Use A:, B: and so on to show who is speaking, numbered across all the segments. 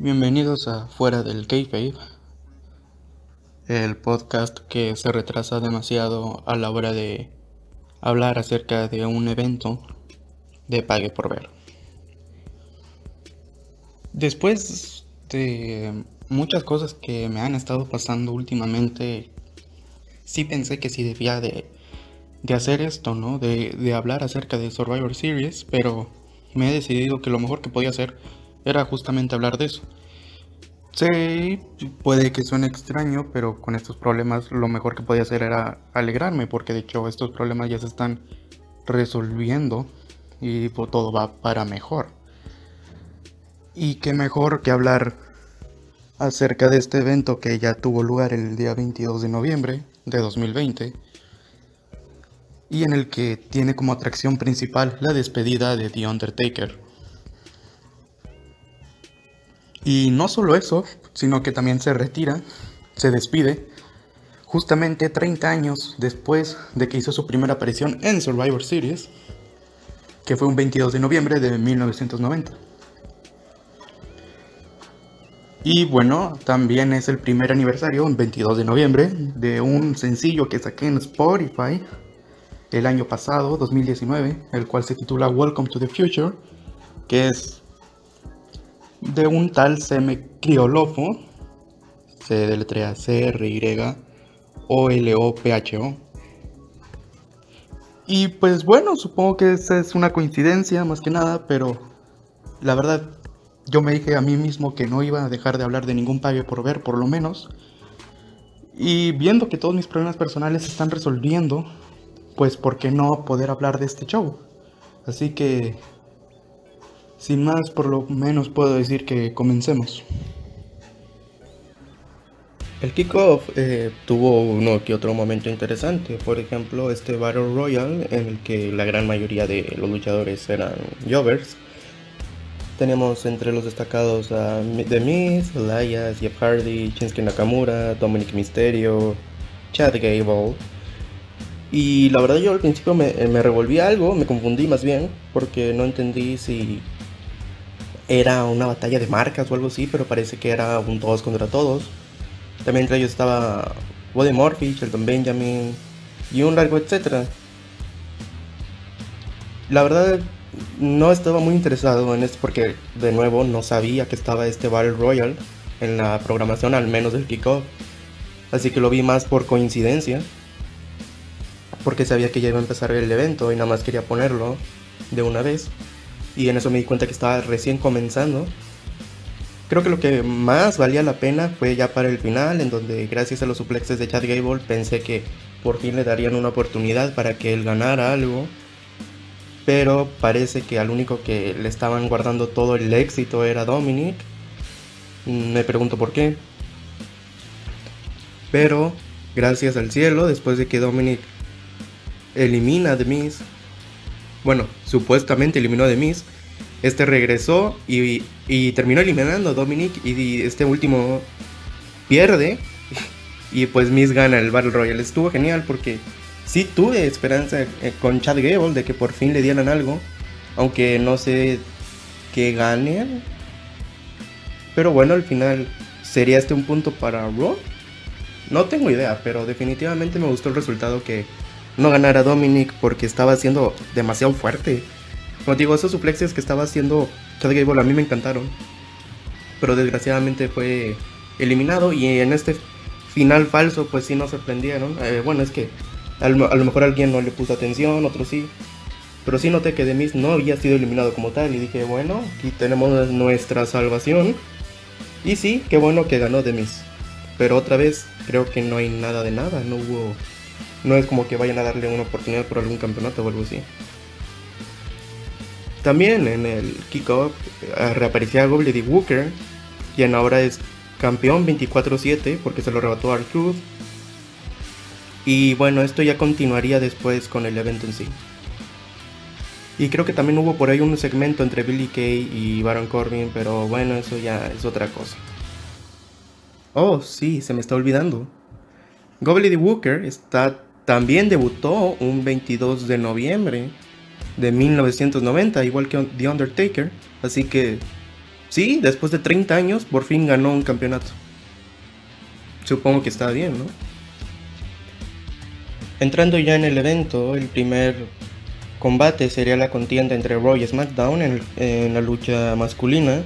A: Bienvenidos a Fuera del Kayfabe, el podcast que se retrasa demasiado a la hora de hablar acerca de un evento de pague por ver. Después de muchas cosas que me han estado pasando últimamente, sí pensé que sí debía de, de hacer esto, ¿no? De, de hablar acerca de Survivor Series, pero me he decidido que lo mejor que podía hacer era justamente hablar de eso. Sí, puede que suene extraño, pero con estos problemas lo mejor que podía hacer era alegrarme, porque de hecho estos problemas ya se están resolviendo y todo va para mejor. Y qué mejor que hablar acerca de este evento que ya tuvo lugar el día 22 de noviembre de 2020 y en el que tiene como atracción principal la despedida de The Undertaker. Y no solo eso, sino que también se retira, se despide, justamente 30 años después de que hizo su primera aparición en Survivor Series, que fue un 22 de noviembre de 1990. Y bueno, también es el primer aniversario, un 22 de noviembre, de un sencillo que saqué en Spotify el año pasado, 2019, el cual se titula Welcome to the Future, que es de un tal Seme Criolofo, se deletrea C-R-Y-O-L-O-P-H-O. Y pues bueno, supongo que esa es una coincidencia más que nada, pero la verdad yo me dije a mí mismo que no iba a dejar de hablar de ningún pague por ver, por lo menos. Y viendo que todos mis problemas personales se están resolviendo, pues ¿por qué no poder hablar de este show? Así que, sin más, por lo menos puedo decir que comencemos.
B: El kickoff eh, tuvo uno que otro momento interesante, por ejemplo este Battle Royale en el que la gran mayoría de los luchadores eran Jovers tenemos entre los destacados a The Miz, Elias, Jeff Hardy, Shinsuke Nakamura, Dominic Mysterio, Chad Gable. Y la verdad yo al principio me, me revolví algo, me confundí más bien, porque no entendí si era una batalla de marcas o algo así, pero parece que era un todos contra todos. También entre ellos estaba Buddy Murphy, Shelton Benjamin y un largo etcétera. La verdad no estaba muy interesado en esto porque de nuevo no sabía que estaba este Battle Royale en la programación, al menos del kickoff. Así que lo vi más por coincidencia. Porque sabía que ya iba a empezar el evento y nada más quería ponerlo de una vez. Y en eso me di cuenta que estaba recién comenzando. Creo que lo que más valía la pena fue ya para el final, en donde gracias a los suplexes de Chad Gable pensé que por fin le darían una oportunidad para que él ganara algo pero parece que al único que le estaban guardando todo el éxito era Dominic. Me pregunto por qué. Pero, gracias al cielo, después de que Dominic elimina a The bueno, supuestamente eliminó The Miz, este regresó y, y terminó eliminando a Dominic y este último pierde y pues Miz gana el Battle Royale. Estuvo genial porque sí tuve esperanza eh, con Chad Gable de que por fin le dieran algo, aunque no sé que gane. Pero bueno, al final, ¿sería este un punto para Raw? No tengo idea, pero definitivamente me gustó el resultado que no ganara Dominic porque estaba siendo demasiado fuerte. Como digo, esos suplexes que estaba haciendo Chad a mí me encantaron. Pero desgraciadamente fue eliminado y en este final falso pues sí nos sorprendieron. Eh, bueno, es que a lo, mejor alguien no le puso atención, otro sí. Pero sí noté que Demis no había sido eliminado como tal. Y dije, bueno, aquí tenemos nuestra salvación. Y sí, qué bueno que ganó Demis. Pero otra vez, creo que no hay nada de nada. No hubo. No es como que vayan a darle una oportunidad por algún campeonato o algo así. También en el kickoff eh, reaparecía Gobledy Walker, quien ahora es campeón 24-7 porque se lo arrebató a Truth y bueno, esto ya continuaría después con el evento en sí. Y creo que también hubo por ahí un segmento entre Billy Kay y Baron Corbin, pero bueno, eso ya es otra cosa. Oh, sí, se me está olvidando. Gobledy Walker está, también debutó un 22 de noviembre de 1990, igual que The Undertaker. Así que sí, después de 30 años, por fin ganó un campeonato. Supongo que está bien, ¿no? Entrando ya en el evento, el primer combate sería la contienda entre Raw y SmackDown en la lucha masculina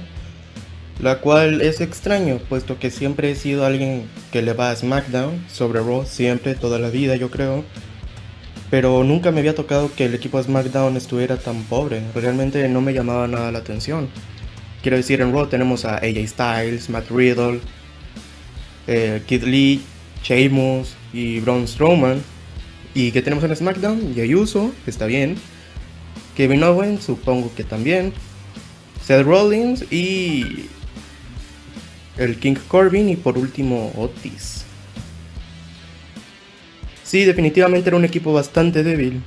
B: la cual es extraño, puesto que siempre he sido alguien que le va a SmackDown sobre Raw, siempre, toda la vida yo creo. Pero nunca me había tocado que el equipo de SmackDown estuviera tan pobre, realmente no me llamaba nada la atención. Quiero decir, en Raw tenemos a AJ Styles, Matt Riddle, eh, Kid Lee, Sheamus y Braun Strowman. ¿Y que tenemos en SmackDown? Jey Uso, está bien. Kevin Owens, supongo que también. Seth Rollins y el King Corbin y por último Otis. Sí, definitivamente era un equipo bastante débil.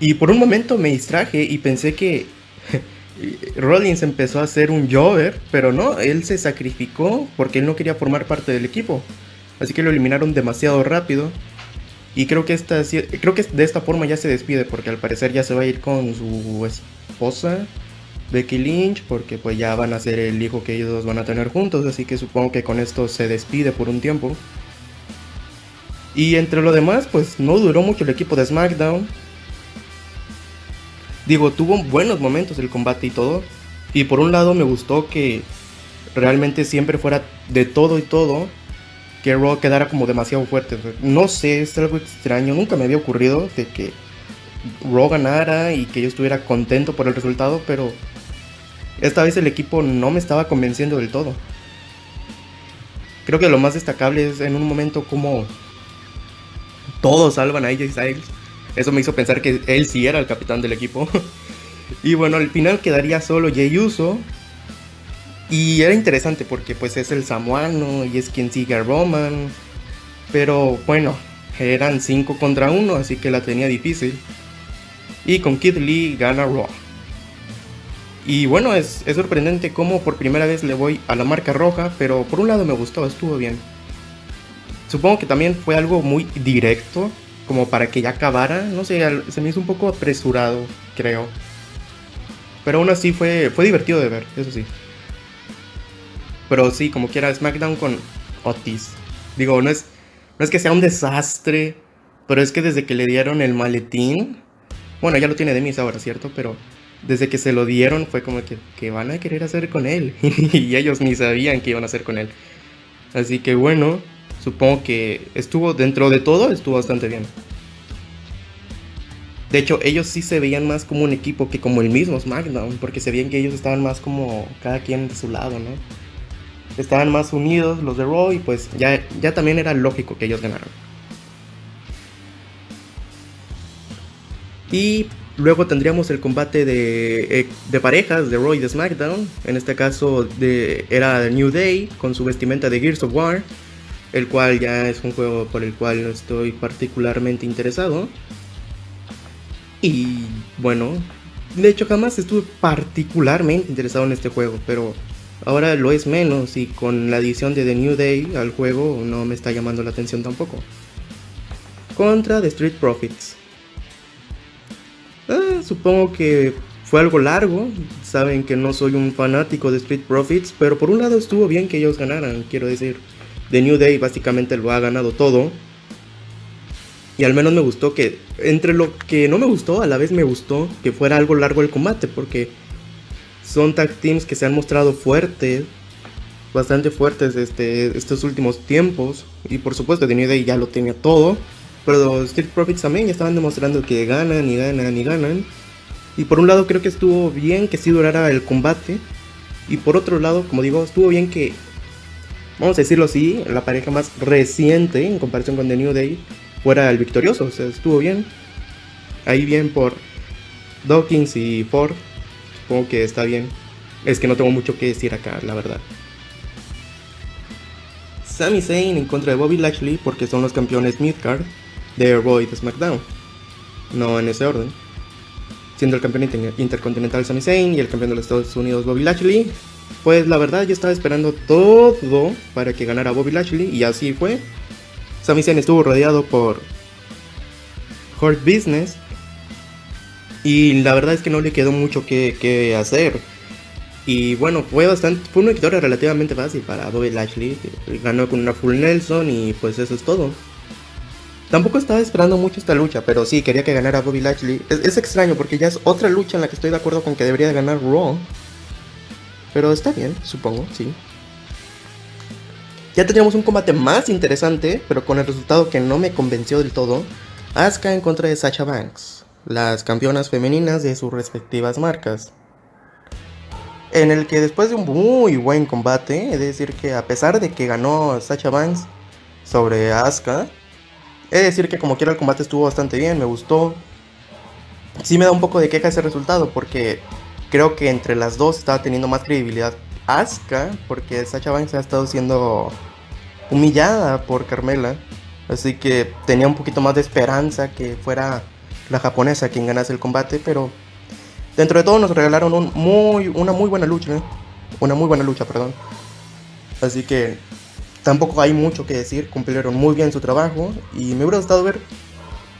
B: Y por un momento me distraje y pensé que Rollins empezó a ser un Jover, pero no, él se sacrificó porque él no quería formar parte del equipo. Así que lo eliminaron demasiado rápido. Y creo que, esta, creo que de esta forma ya se despide porque al parecer ya se va a ir con su esposa Becky Lynch, porque pues ya van a ser el hijo que ellos van a tener juntos, así que supongo que con esto se despide por un tiempo. Y entre lo demás, pues no duró mucho el equipo de SmackDown. Digo, tuvo buenos momentos el combate y todo. Y por un lado me gustó que realmente siempre fuera de todo y todo. Que Raw quedara como demasiado fuerte. No sé, es algo extraño. Nunca me había ocurrido de que Raw ganara y que yo estuviera contento por el resultado. Pero esta vez el equipo no me estaba convenciendo del todo. Creo que lo más destacable es en un momento como todos salvan a AJ Styles. Eso me hizo pensar que él sí era el capitán del equipo. y bueno, al final quedaría solo Jey Uso. Y era interesante porque pues es el samuano y es quien sigue a Roman. Pero bueno, eran 5 contra 1, así que la tenía difícil. Y con Kid Lee gana Raw. Y bueno, es, sorprendente cómo por primera vez le voy a la marca roja, pero por un lado me gustó, estuvo bien. Supongo que también fue algo muy directo, como para que ya acabara, no sé, se me hizo un poco apresurado, creo. Pero aún así fue, fue divertido de ver, eso sí. Pero sí, como quiera, SmackDown con Otis. Digo, no es, no es que sea un desastre, pero es que desde que le dieron el maletín, bueno, ya lo tiene de mis ahora, ¿cierto? Pero desde que se lo dieron fue como que, ¿qué van a querer hacer con él? y ellos ni sabían qué iban a hacer con él. Así que bueno, supongo que estuvo dentro de todo, estuvo bastante bien. De hecho, ellos sí se veían más como un equipo que como el mismo SmackDown, porque se veían que ellos estaban más como cada quien de su lado, ¿no? Estaban más unidos los de Raw y pues ya, ya también era lógico que ellos ganaran. Y Luego tendríamos el combate de, eh, de parejas de Roy de SmackDown. En este caso de, era New Day con su vestimenta de Gears of War. El cual ya es un juego por el cual no estoy particularmente interesado. Y bueno, de hecho jamás estuve particularmente interesado en este juego. Pero ahora lo es menos y con la adición de The New Day al juego no me está llamando la atención tampoco. Contra The Street Profits. Supongo que fue algo largo. Saben que no soy un fanático de Street Profits, pero por un lado estuvo bien que ellos ganaran, quiero decir. The New Day básicamente lo ha ganado todo. Y al menos me gustó que, entre lo que no me gustó, a la vez me gustó que fuera algo largo el combate, porque son tag teams que se han mostrado fuertes, bastante fuertes este, estos últimos tiempos. Y por supuesto, The New Day ya lo tenía todo. Pero Street Profits también ya estaban demostrando que ganan y ganan y ganan. Y por un lado creo que estuvo bien que sí durara el combate. Y por otro lado, como digo, estuvo bien que, vamos a decirlo así, la pareja más reciente en comparación con The New Day fuera el victorioso. O sea, estuvo bien. Ahí bien por Dawkins y Ford. Supongo que está bien. Es que no tengo mucho que decir acá, la verdad. Sami Zayn en contra de Bobby Lashley porque son los campeones Midcard de Raw y SmackDown. No en ese orden. Siendo el campeón intercontinental Sami Zayn y el campeón de los Estados Unidos Bobby Lashley. Pues la verdad yo estaba esperando todo para que ganara Bobby Lashley y así fue. Sami Zayn estuvo rodeado por Hurt Business y la verdad es que no le quedó mucho que hacer. Y bueno, fue bastante, fue una victoria relativamente fácil para Bobby Lashley. Ganó con una full Nelson y pues eso es todo. Tampoco estaba esperando mucho esta lucha, pero sí, quería que ganara Bobby Lashley. Es, extraño porque ya es otra lucha en la que estoy de acuerdo con que debería de ganar Raw. Pero está bien, supongo, sí. Ya teníamos un combate más interesante, pero con el resultado que no me convenció del todo. Asuka en contra de Sacha Banks, las campeonas femeninas de sus respectivas marcas. En el que después de un muy buen combate, es decir que a pesar de que ganó Sacha Banks sobre Asuka, He de decir que como quiera el combate estuvo bastante bien, me gustó. Sí me da un poco de queja ese resultado porque creo que entre las dos estaba teniendo más credibilidad Asuka porque Sacha Banks ha estado siendo humillada por Carmela. Así que tenía un poquito más de esperanza que fuera la japonesa quien ganase el combate, pero dentro de todo nos regalaron una muy buena lucha. ¿eh? Una muy buena lucha, perdón. Así que Tampoco hay mucho que decir, cumplieron muy bien su trabajo y me hubiera gustado ver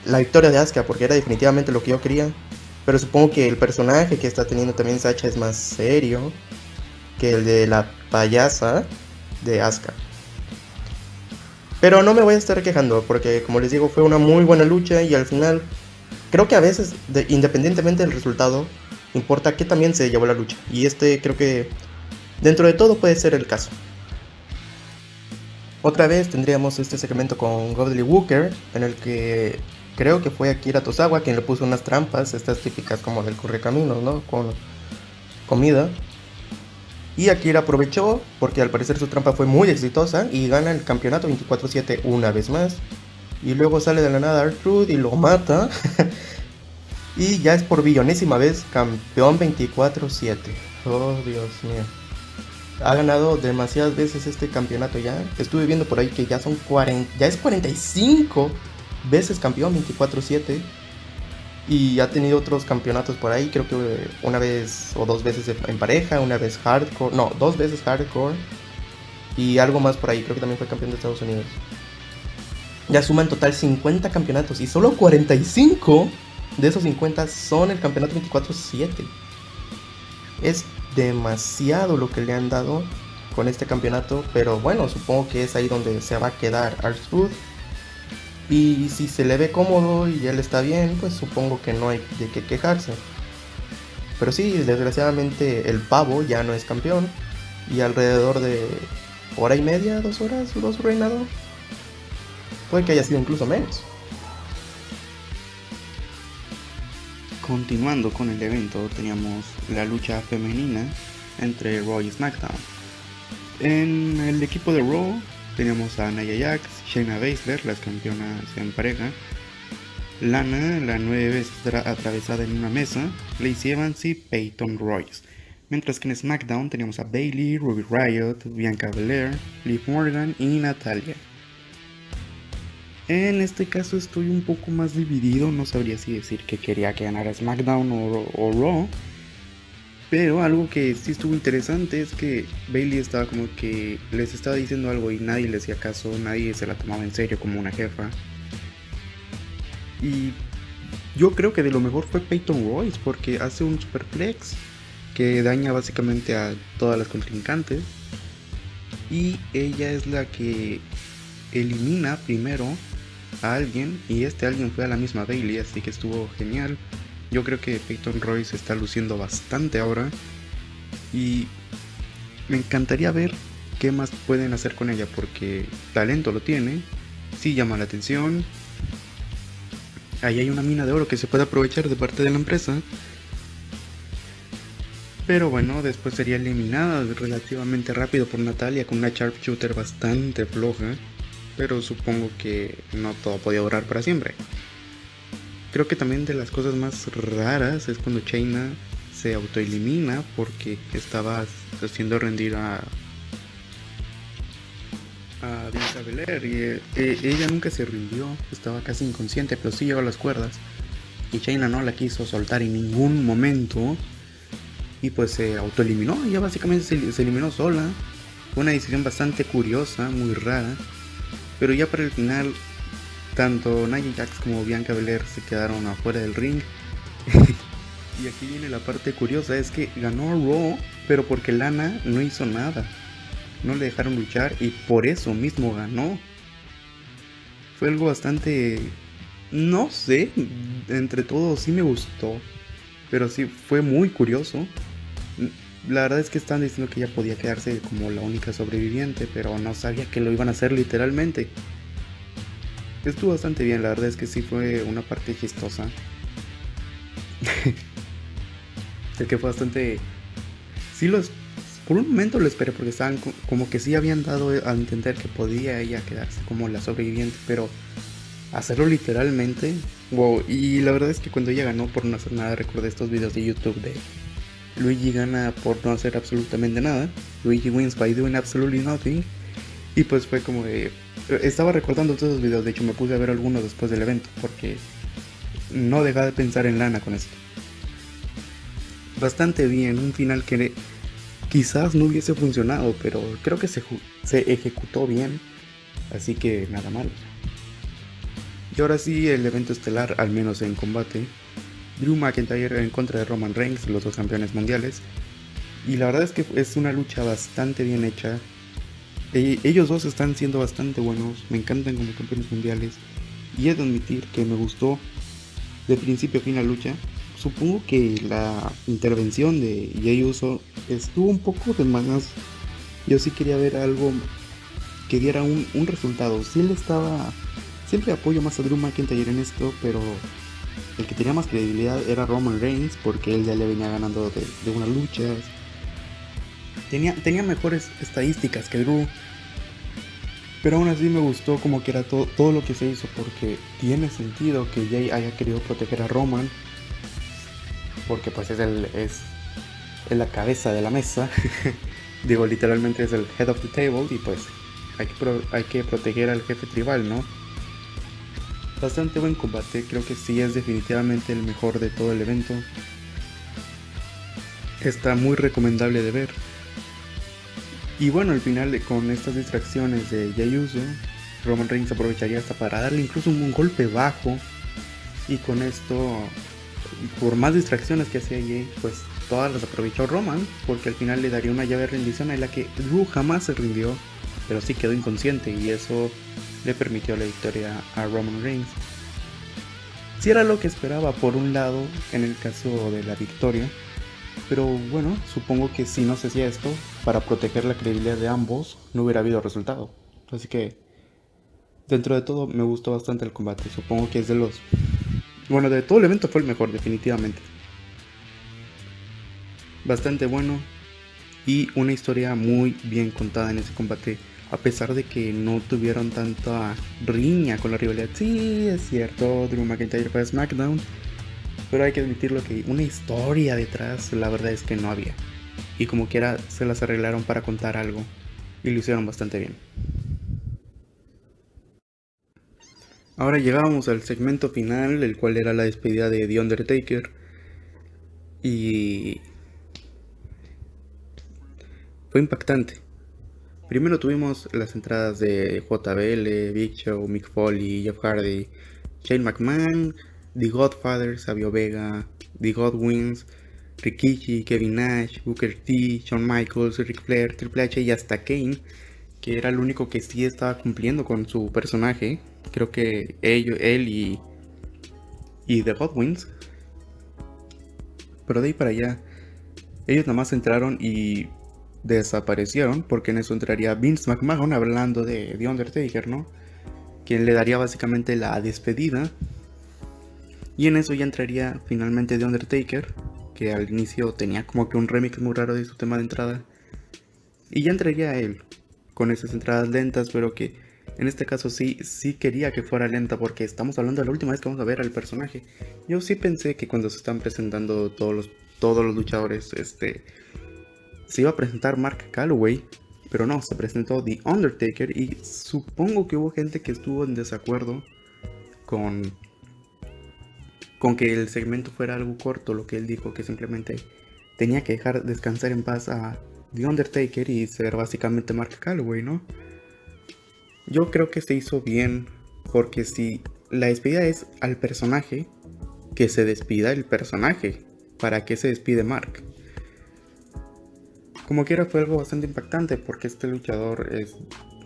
B: la victoria de Asuka porque era definitivamente lo que yo quería. Pero supongo que el personaje que está teniendo también Sacha es más serio que el de la payasa de Asuka. Pero no me voy a estar quejando porque como les digo fue una muy buena lucha y al final creo que a veces independientemente del resultado importa que también se llevó la lucha. Y este creo que dentro de todo puede ser el caso. Otra vez tendríamos este segmento con Godly Walker, en el que creo que fue Akira Tosawa quien le puso unas trampas, estas típicas como del correcaminos, ¿no? Con comida. Y Akira aprovechó, porque al parecer su trampa fue muy exitosa, y gana el campeonato 24-7 una vez más. Y luego sale de la nada Artrude y lo mata. y ya es por billonésima vez campeón 24-7. Oh, Dios mío ha ganado demasiadas veces este campeonato ya. Estuve viendo por ahí que ya son 40, ya es 45 veces campeón 24/7 y ha tenido otros campeonatos por ahí, creo que una vez o dos veces en pareja, una vez hardcore, no, dos veces hardcore y algo más por ahí, creo que también fue campeón de Estados Unidos. Ya suma en total 50 campeonatos y solo 45 de esos 50 son el campeonato 24/7. Es demasiado lo que le han dado con este campeonato, pero bueno, supongo que es ahí donde se va a quedar Arthur. Y si se le ve cómodo y él está bien, pues supongo que no hay de qué quejarse. Pero sí, desgraciadamente el pavo ya no es campeón. Y alrededor de hora y media, dos horas, dos reinado. Puede que haya sido incluso menos.
A: Continuando con el evento, teníamos la lucha femenina entre Raw y SmackDown. En el equipo de Raw teníamos a Nia Jax, Shayna Baszler, las campeonas en pareja, Lana, la nueve veces atravesada en una mesa, Lacey Evans y Peyton Royce. Mientras que en SmackDown teníamos a Bailey, Ruby Riot, Bianca Belair, Liv Morgan y Natalia. En este caso estoy un poco más dividido, no sabría si decir que quería que ganara SmackDown o, Raw. Pero algo que sí estuvo interesante es que Bailey estaba como que les estaba diciendo algo y nadie le hacía caso, nadie se la tomaba en serio como una jefa. Y yo creo que de lo mejor fue Peyton Royce porque hace un superplex que daña básicamente a todas las contrincantes. Y ella es la que elimina primero a alguien y este alguien fue a la misma Bailey, así que estuvo genial. Yo creo que Peyton Royce está luciendo bastante ahora y me encantaría ver qué más pueden hacer con ella porque talento lo tiene, sí llama la atención. Ahí hay una mina de oro que se puede aprovechar de parte de la empresa. Pero bueno, después sería eliminada relativamente rápido por Natalia con una sharpshooter bastante floja pero supongo que no todo podía durar para siempre. Creo que también de las cosas más raras es cuando Chaina se autoelimina porque estaba haciendo rendir a a Belair y eh, ella nunca se rindió, estaba casi inconsciente, pero sí llegó a las cuerdas. Y Chaina no la quiso soltar en ningún momento y pues se autoeliminó, ella básicamente se, se eliminó sola. Fue una decisión bastante curiosa, muy rara. Pero ya para el final, tanto Nia Jax como Bianca Belair se quedaron afuera del ring. Y aquí viene la parte curiosa, es que ganó Raw, pero porque Lana no hizo nada. No le dejaron luchar y por eso mismo ganó. Fue algo bastante... No sé, entre todos sí me gustó. Pero sí, fue muy curioso. La verdad es que están diciendo que ella podía quedarse como la única sobreviviente, pero no sabía que lo iban a hacer literalmente. Estuvo bastante bien, la verdad es que sí fue una parte chistosa. el que fue bastante... Sí los... Por un momento lo esperé porque estaban como que sí habían dado a entender que podía ella quedarse como la sobreviviente, pero hacerlo literalmente, wow. Y la verdad es que cuando ella ganó por no hacer nada, recordé estos videos de YouTube de Luigi gana por no hacer absolutamente nada. Luigi wins by doing absolutely nothing. Y pues fue como de... Estaba recordando todos esos videos, de hecho me puse a ver algunos después del evento porque no dejaba de pensar en Lana con esto bastante bien, un final que quizás no hubiese funcionado, pero creo que se, se ejecutó bien, así que nada mal. Y ahora sí, el evento estelar, al menos en combate. Drew McIntyre en contra de Roman Reigns, los dos campeones mundiales. Y la verdad es que es una lucha bastante bien hecha. E, ellos dos están siendo bastante buenos, me encantan como campeones mundiales. Y he de admitir que me gustó de principio a fin la lucha supongo que la intervención de Jay Uso estuvo un poco de más. Yo sí quería ver algo que diera un, resultado. Sí él estaba. Siempre apoyo más a Drew McIntyre en esto, pero el que tenía más credibilidad era Roman Reigns, porque él ya le venía ganando de, unas luchas. Tenía, mejores estadísticas que Drew. Pero aún así me gustó como que era todo, todo lo que se hizo porque tiene sentido que Jay haya querido proteger a Roman porque pues es, el, es, la cabeza de la mesa. Digo, literalmente es el head of the table y pues hay que, hay que proteger al jefe tribal, ¿no? Bastante buen combate, creo que sí es definitivamente el mejor de todo el evento. Está muy recomendable de ver. Y bueno, al final con estas distracciones de Yayuso, Roman Reigns aprovecharía hasta para darle incluso un golpe bajo. Y con esto por más distracciones que hacía Jay, pues todas las aprovechó Roman, porque al final le daría una llave de rendición en la que Drew jamás se rindió, pero sí quedó inconsciente y eso le permitió la victoria a Roman Reigns. Si era lo que esperaba por un lado en el caso de la victoria, pero bueno, supongo que si no se hacía esto, para proteger la credibilidad de ambos, no hubiera habido resultado. Así que, dentro de todo, me gustó bastante el combate. Supongo que es de los bueno, de todo el evento fue el mejor, definitivamente. Bastante bueno y una historia muy bien contada en ese combate. A pesar de que no tuvieron tanta riña con la rivalidad. Sí, es cierto, Drew McIntyre fue SmackDown. Pero hay que admitirlo que una historia detrás, la verdad es que no había. Y como quiera, se las arreglaron para contar algo. Y lo hicieron bastante bien. Ahora llegábamos al segmento final, el cual era la despedida de The Undertaker. Y fue impactante. Primero tuvimos las entradas de JBL, Big Show, Mick Foley, Jeff Hardy, Shane McMahon, The Godfather, Sabio Vega, The Godwins, Rikichi, Kevin Nash, Booker T, Shawn Michaels, Rick Flair, Triple H y hasta Kane, que era el único que sí estaba cumpliendo con su personaje, creo que ellos, él y, y The Godwins. Pero de ahí para allá, ellos nada más entraron y desaparecieron, porque en eso entraría Vince McMahon hablando de The Undertaker, ¿no? Quien le daría básicamente la despedida. Y en eso ya entraría finalmente The Undertaker, que al inicio tenía como que un remix muy raro de su tema de entrada. Y ya entraría él, con esas entradas lentas, pero que en este caso sí, sí quería que fuera lenta porque estamos hablando de la última vez que vamos a ver al personaje. Yo sí pensé que cuando se están presentando todos los, todos los luchadores, este, se iba a presentar Mark Calloway, pero no, se presentó The Undertaker y supongo que hubo gente que estuvo en desacuerdo con, con que el segmento fuera algo corto, lo que él dijo que simplemente tenía que dejar descansar en paz a The Undertaker y ser básicamente Mark Calloway, ¿no? Yo creo que se hizo bien porque si la despedida es al personaje, que se despida el personaje. para qué se despide Mark. Como quiera fue algo bastante impactante porque este luchador es,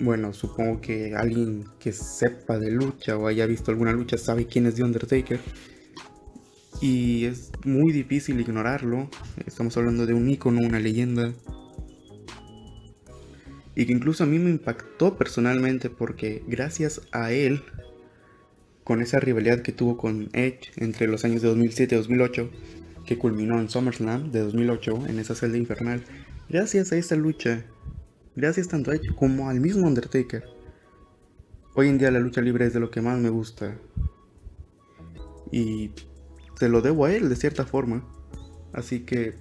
A: bueno, supongo que alguien que sepa de lucha o haya visto alguna lucha sabe quién es The Undertaker. Y es muy difícil ignorarlo. Estamos hablando de un icono, una leyenda. Y que incluso a mí me impactó personalmente porque gracias a él, con esa rivalidad que tuvo con Edge entre los años de 2007 y 2008, que culminó en SummerSlam de 2008, en esa celda infernal, gracias a esa lucha, gracias tanto a Edge como al mismo Undertaker, hoy en día la lucha libre es de lo que más me gusta. Y se lo debo a él de cierta forma. Así que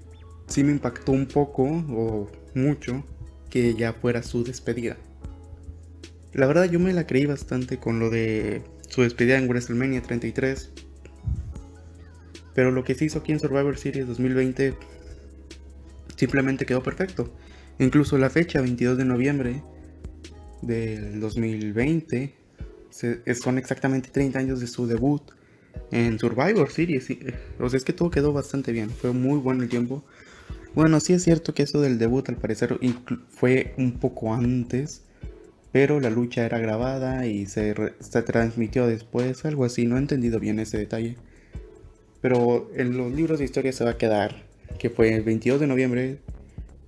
A: sí me impactó un poco o mucho que ya fuera su despedida. La verdad yo me la creí bastante con lo de su despedida en WrestleMania 33. Pero lo que se hizo aquí en Survivor Series 2020 simplemente quedó perfecto. Incluso la fecha, 22 de noviembre del 2020, son exactamente 30 años de su debut en Survivor Series. O sea, es que todo quedó bastante bien. Fue muy bueno el tiempo. Bueno, sí es cierto que eso del debut al parecer fue un poco antes. Pero la lucha era grabada y se, se transmitió después, algo así. No he entendido bien ese detalle. Pero en los libros de historia se va a quedar que fue el 22 de noviembre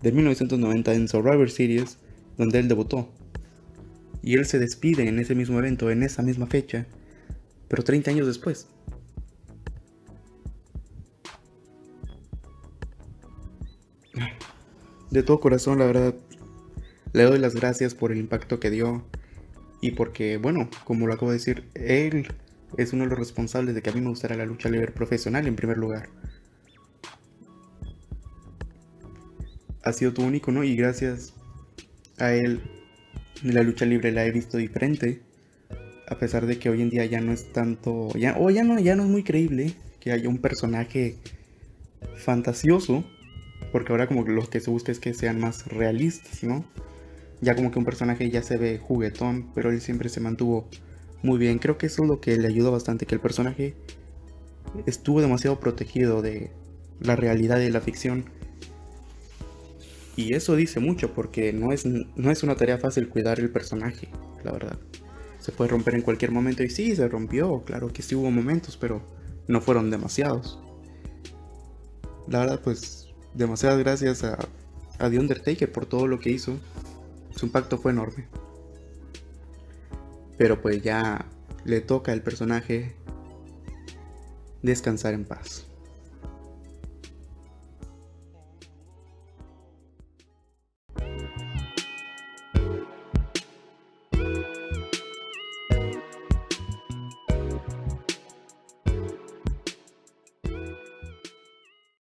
A: de 1990 en Survivor Series, donde él debutó. Y él se despide en ese mismo evento, en esa misma fecha, pero 30 años después. De todo corazón, la verdad, le doy las gracias por el impacto que dio y porque, bueno, como lo acabo de decir, él es uno de los responsables de que a mí me gustara la lucha libre profesional en primer lugar. Ha sido tu único, ¿no? Y gracias a él, la lucha libre la he visto diferente. A pesar de que hoy en día ya no es tanto. Ya, o ya no, ya no es muy creíble que haya un personaje fantasioso porque ahora como lo que se busca es que sean más realistas, ¿no? Ya como que un personaje ya se ve juguetón, pero él siempre se mantuvo muy bien. Creo que eso es lo que le ayudó bastante, que el personaje estuvo demasiado protegido de la realidad y la ficción. Y eso dice mucho porque no es, no es una tarea fácil cuidar el personaje, la verdad. Se puede romper en cualquier momento y sí, se rompió, claro que sí hubo momentos, pero no fueron demasiados. La verdad, pues demasiadas gracias a, a The Undertaker por todo lo que hizo. Su impacto fue enorme. Pero pues ya le toca al personaje descansar en paz.